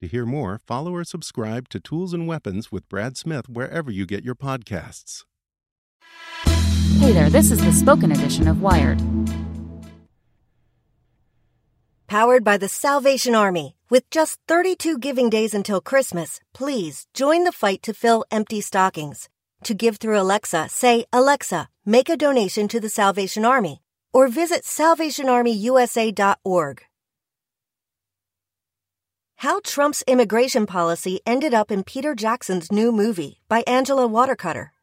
To hear more, follow or subscribe to Tools and Weapons with Brad Smith wherever you get your podcasts. Hey there, this is the spoken edition of Wired. Powered by the Salvation Army. With just 32 giving days until Christmas, please join the fight to fill empty stockings. To give through Alexa, say, Alexa, make a donation to the Salvation Army, or visit salvationarmyusa.org. How Trump's immigration policy ended up in Peter Jackson's new movie by Angela Watercutter.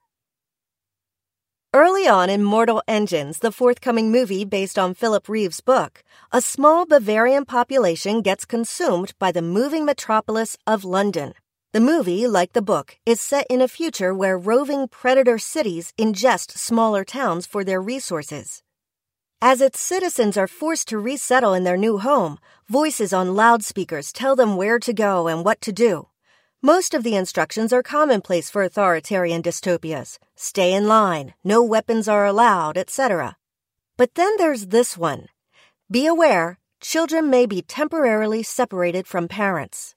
Early on in Mortal Engines, the forthcoming movie based on Philip Reeve's book, a small Bavarian population gets consumed by the moving metropolis of London. The movie, like the book, is set in a future where roving predator cities ingest smaller towns for their resources. As its citizens are forced to resettle in their new home, voices on loudspeakers tell them where to go and what to do. Most of the instructions are commonplace for authoritarian dystopias stay in line, no weapons are allowed, etc. But then there's this one Be aware, children may be temporarily separated from parents.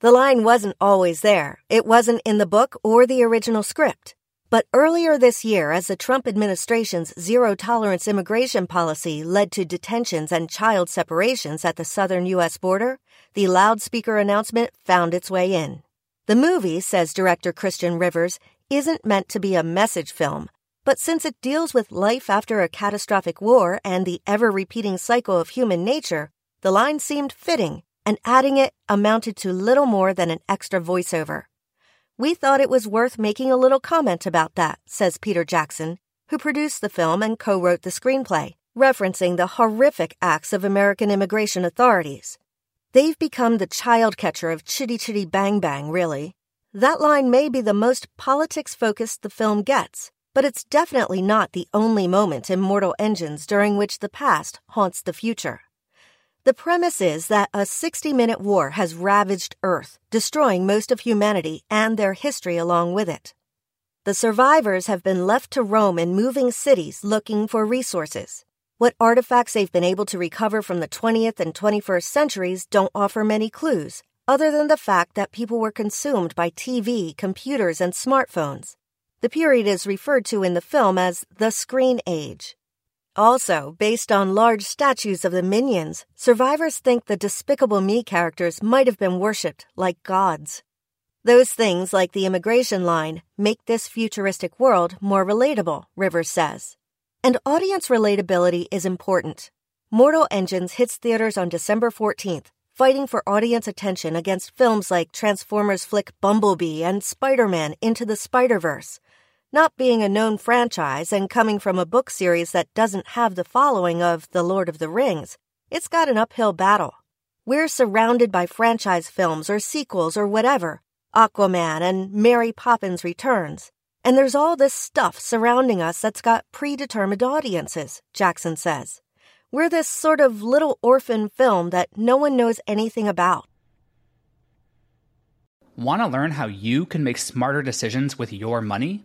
The line wasn't always there, it wasn't in the book or the original script. But earlier this year, as the Trump administration's zero tolerance immigration policy led to detentions and child separations at the southern U.S. border, the loudspeaker announcement found its way in. The movie, says director Christian Rivers, isn't meant to be a message film, but since it deals with life after a catastrophic war and the ever repeating cycle of human nature, the line seemed fitting, and adding it amounted to little more than an extra voiceover. We thought it was worth making a little comment about that, says Peter Jackson, who produced the film and co wrote the screenplay, referencing the horrific acts of American immigration authorities. They've become the child catcher of Chitty Chitty Bang Bang, really. That line may be the most politics focused the film gets, but it's definitely not the only moment in Mortal Engines during which the past haunts the future. The premise is that a 60 minute war has ravaged Earth, destroying most of humanity and their history along with it. The survivors have been left to roam in moving cities looking for resources. What artifacts they've been able to recover from the 20th and 21st centuries don't offer many clues, other than the fact that people were consumed by TV, computers, and smartphones. The period is referred to in the film as the Screen Age. Also, based on large statues of the minions, survivors think the Despicable Me characters might have been worshipped like gods. Those things, like the immigration line, make this futuristic world more relatable, Rivers says. And audience relatability is important. Mortal Engines hits theaters on December 14th, fighting for audience attention against films like Transformers flick Bumblebee and Spider Man Into the Spider Verse. Not being a known franchise and coming from a book series that doesn't have the following of The Lord of the Rings, it's got an uphill battle. We're surrounded by franchise films or sequels or whatever Aquaman and Mary Poppins Returns. And there's all this stuff surrounding us that's got predetermined audiences, Jackson says. We're this sort of little orphan film that no one knows anything about. Want to learn how you can make smarter decisions with your money?